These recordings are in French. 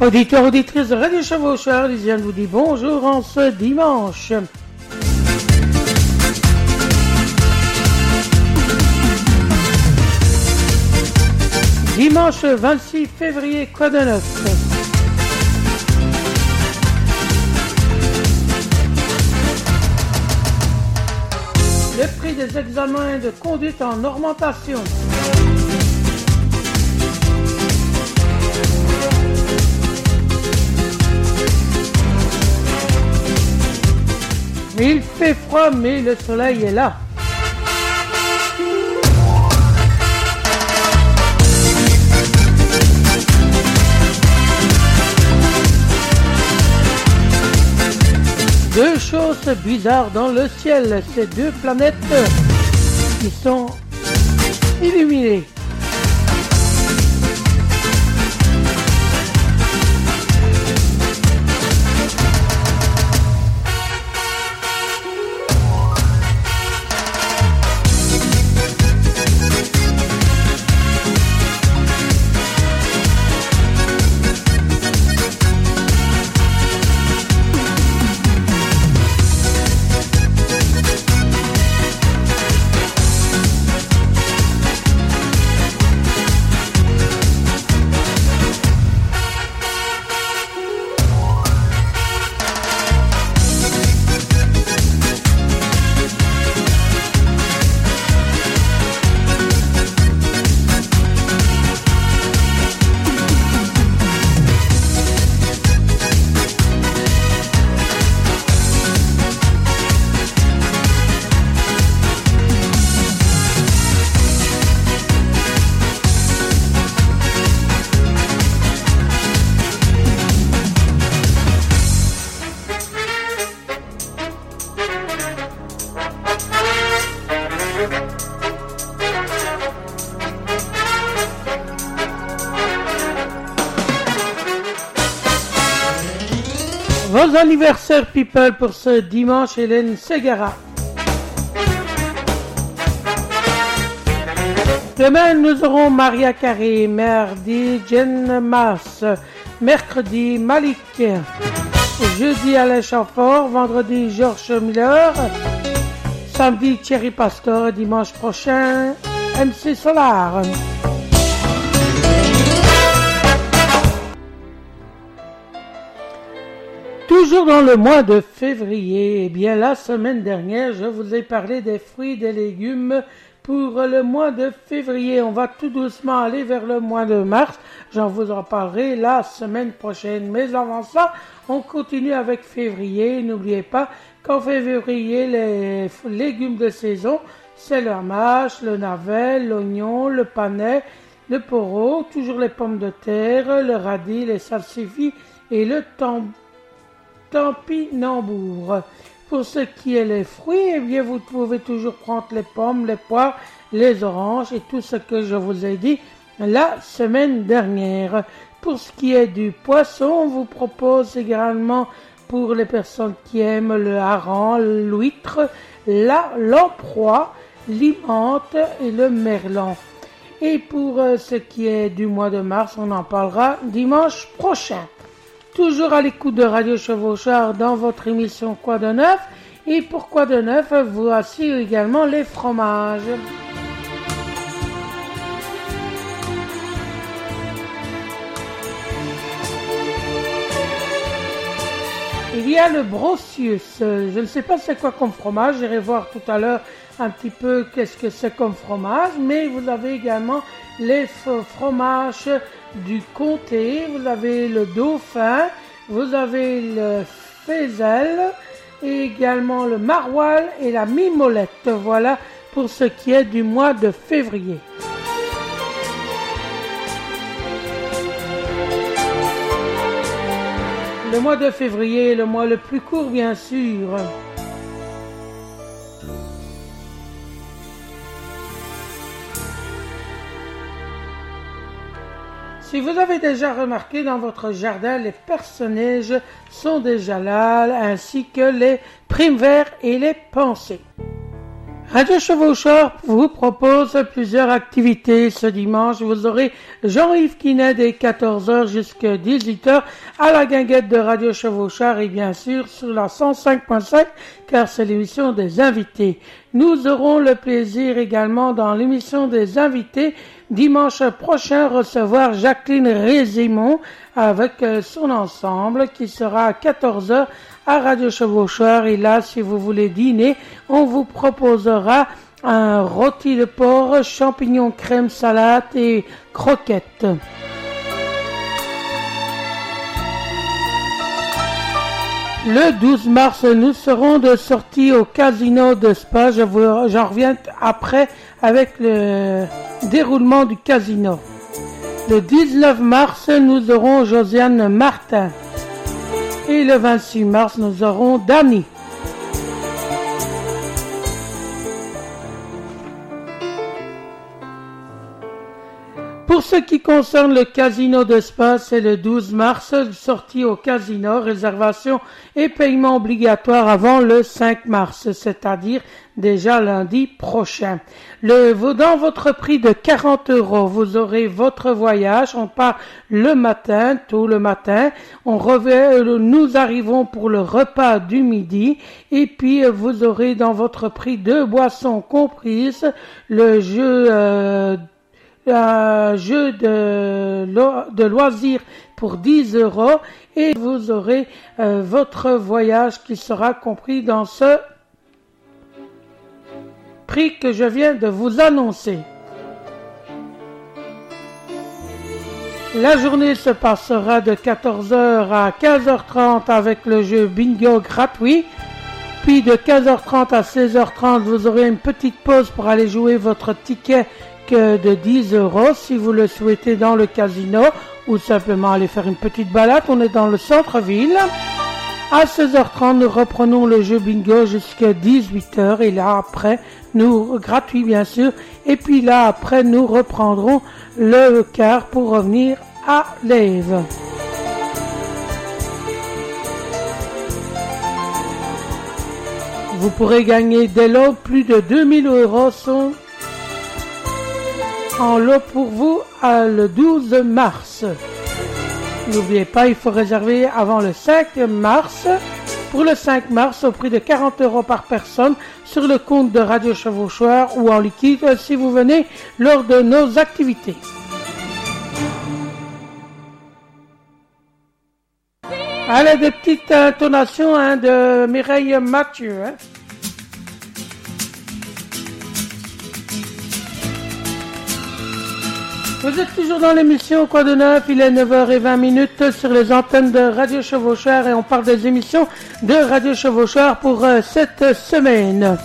Auditeurs, auditrices de Radio Chevaucheur, Lisiane vous dit bonjour en ce dimanche. Dimanche 26 février, quoi de neuf? Le prix des examens de conduite en augmentation. Il fait froid, mais le soleil est là. Deux choses bizarres dans le ciel, ces deux planètes qui sont illuminées. Vos anniversaires people pour ce dimanche, Hélène Segara. Demain, nous aurons Maria Carré, mardi Jen Mass, mercredi Malik, jeudi Alain Chamfort, vendredi Georges Miller, samedi Thierry Pastor, dimanche prochain MC Solar. Toujours dans le mois de février, eh bien la semaine dernière, je vous ai parlé des fruits et des légumes pour le mois de février. On va tout doucement aller vers le mois de mars. J'en vous en parlerai la semaine prochaine. Mais avant ça, on continue avec février. N'oubliez pas qu'en février, les légumes de saison, c'est le mâche, le navet, l'oignon, le panais, le poireau, toujours les pommes de terre, le radis, les salsifis et le tambour Pour ce qui est les fruits, eh bien, vous pouvez toujours prendre les pommes, les poires, les oranges et tout ce que je vous ai dit la semaine dernière. Pour ce qui est du poisson, on vous propose également pour les personnes qui aiment le hareng, l'huître, la lamproie, l'imante et le merlan. Et pour euh, ce qui est du mois de mars, on en parlera dimanche prochain toujours à l'écoute de Radio Chevauchard dans votre émission Quoi de neuf. Et pour Quoi de neuf, voici également les fromages. Il y a le Brocius. Je ne sais pas c'est quoi comme fromage. J'irai voir tout à l'heure un petit peu qu'est-ce que c'est comme fromage. Mais vous avez également les fromages du comté, vous avez le dauphin, vous avez le Fézel, et également le maroilles et la mimolette. Voilà pour ce qui est du mois de février. Le mois de février le mois le plus court, bien sûr. Si vous avez déjà remarqué dans votre jardin, les personnages sont déjà là, ainsi que les primes et les pensées. Radio Chevaucheur vous propose plusieurs activités. Ce dimanche, vous aurez Jean-Yves Quinet dès 14h jusqu'à 18h à la guinguette de Radio Chevaucheur et bien sûr sur la 105.5 car c'est l'émission des invités. Nous aurons le plaisir également dans l'émission des invités dimanche prochain recevoir Jacqueline Rézimon avec euh, son ensemble qui sera à 14h à Radio Chevaucheur. Et là, si vous voulez dîner, on vous proposera un rôti de porc, champignons, crème salade et croquettes. Le 12 mars, nous serons de sortie au casino de Spa. j'en reviens après avec le déroulement du casino. Le 19 mars, nous aurons Josiane Martin. Et le 26 mars, nous aurons Dani. Pour ce qui concerne le casino de c'est le 12 mars, sortie au casino, réservation et paiement obligatoire avant le 5 mars, c'est-à-dire déjà lundi prochain. Le, dans votre prix de 40 euros, vous aurez votre voyage. On part le matin, tout le matin. On revient, nous arrivons pour le repas du midi. Et puis, vous aurez dans votre prix deux boissons comprises, le jeu euh, un jeu de, loisirs pour 10 euros et vous aurez euh, votre voyage qui sera compris dans ce prix que je viens de vous annoncer. La journée se passera de 14h à 15h30 avec le jeu bingo gratuit. Puis de 15h30 à 16h30, vous aurez une petite pause pour aller jouer votre ticket de 10 euros si vous le souhaitez dans le casino ou simplement aller faire une petite balade. On est dans le centre-ville. À 16h30, nous reprenons le jeu bingo jusqu'à 18h et là après, nous, gratuit bien sûr, et puis là après, nous reprendrons le quart pour revenir à l'Ève. Vous pourrez gagner dès lors plus de 2000 euros sont en lot pour vous le 12 mars. N'oubliez pas, il faut réserver avant le 5 mars. Pour le 5 mars, au prix de 40 euros par personne sur le compte de Radio Chevauchoir ou en liquide si vous venez lors de nos activités. Allez, des petites intonations hein, de Mireille Mathieu. Hein. Vous êtes toujours dans l'émission Quoi de neuf, il est 9h20 minutes sur les antennes de Radio Chevaucheur et on parle des émissions de Radio Chevaucheur pour euh, cette semaine.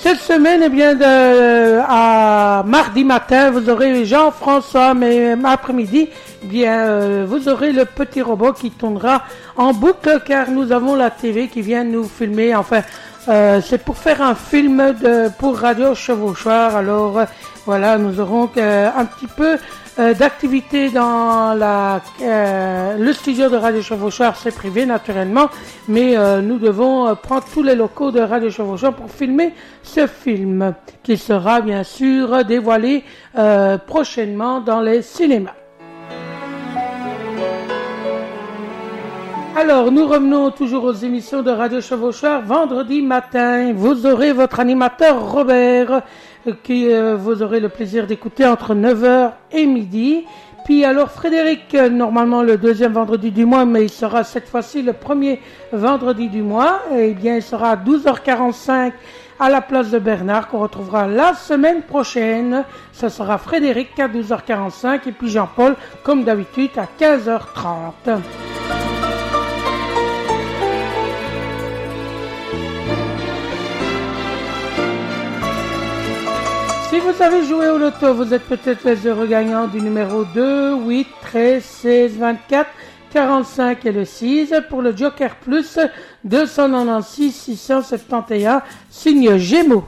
Cette semaine, eh bien, de, à mardi matin, vous aurez Jean-François, mais après-midi, eh bien, euh, vous aurez le petit robot qui tournera en boucle car nous avons la TV qui vient nous filmer. Enfin, euh, c'est pour faire un film pour Radio Chevauchoir. Alors euh, voilà, nous aurons euh, un petit peu d'activité dans le studio de Radio Chevauchoir. C'est privé naturellement, mais nous devons prendre tous les locaux de Radio Chevauchoir pour filmer ce film qui sera bien sûr dévoilé prochainement dans les cinémas. Alors, nous revenons toujours aux émissions de Radio Chevaucheur. Vendredi matin, vous aurez votre animateur Robert, euh, qui euh, vous aurez le plaisir d'écouter entre 9h et midi. Puis alors Frédéric, euh, normalement le deuxième vendredi du mois, mais il sera cette fois-ci le premier vendredi du mois. Eh bien, il sera à 12h45 à la place de Bernard qu'on retrouvera la semaine prochaine. Ce sera Frédéric à 12h45 et puis Jean-Paul comme d'habitude à 15h30. Vous avez joué au loto, vous êtes peut-être les heureux gagnants du numéro 2, 8, 13, 16, 24, 45 et le 6. Pour le Joker Plus, 296, 671, signe Gémeaux.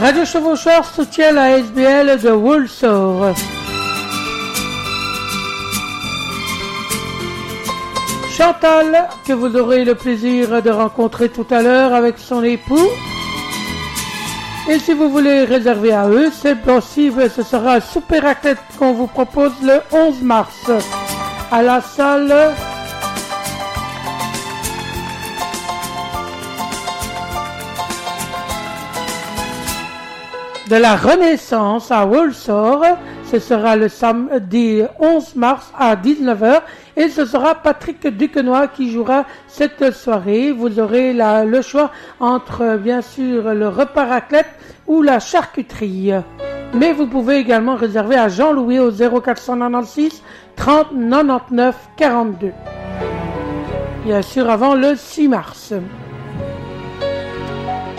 Radio Chevaucheur soutient la SBL de Woolsor. Que vous aurez le plaisir de rencontrer tout à l'heure avec son époux. Et si vous voulez réserver à eux, c'est possible, ce sera un super athlète qu'on vous propose le 11 mars à la salle de la Renaissance à Walsall. Ce sera le samedi 11 mars à 19h et ce sera Patrick Duquenois qui jouera cette soirée. Vous aurez le choix entre bien sûr le repas raclette ou la charcuterie. Mais vous pouvez également réserver à Jean-Louis au 0496 30 99 42. Bien sûr avant le 6 mars.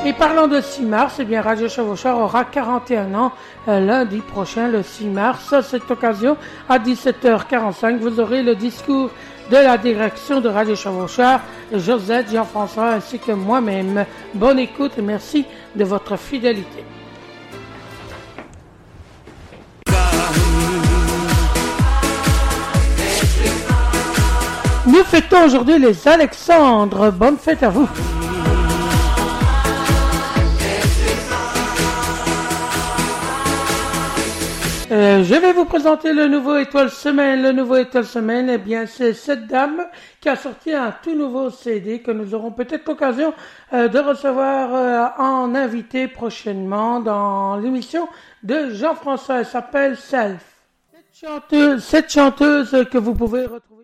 Et parlant de 6 mars, eh bien Radio Chevaucheur aura 41 ans euh, lundi prochain, le 6 mars. À cette occasion, à 17h45, vous aurez le discours de la direction de Radio Chevaucheur, Josette, Jean-François ainsi que moi-même. Bonne écoute et merci de votre fidélité. Nous fêtons aujourd'hui les Alexandres. Bonne fête à vous. Euh, je vais vous présenter le nouveau Étoile Semaine. Le nouveau Étoile Semaine, eh bien, c'est cette dame qui a sorti un tout nouveau CD que nous aurons peut-être l'occasion euh, de recevoir euh, en invité prochainement dans l'émission de Jean-François. Elle s'appelle Self. Cette chanteuse, cette chanteuse que vous pouvez retrouver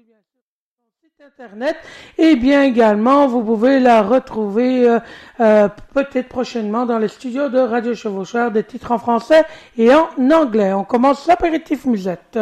et bien également vous pouvez la retrouver euh, euh, peut-être prochainement dans les studios de Radio Chevaucheur des titres en français et en anglais. On commence l'apéritif musette.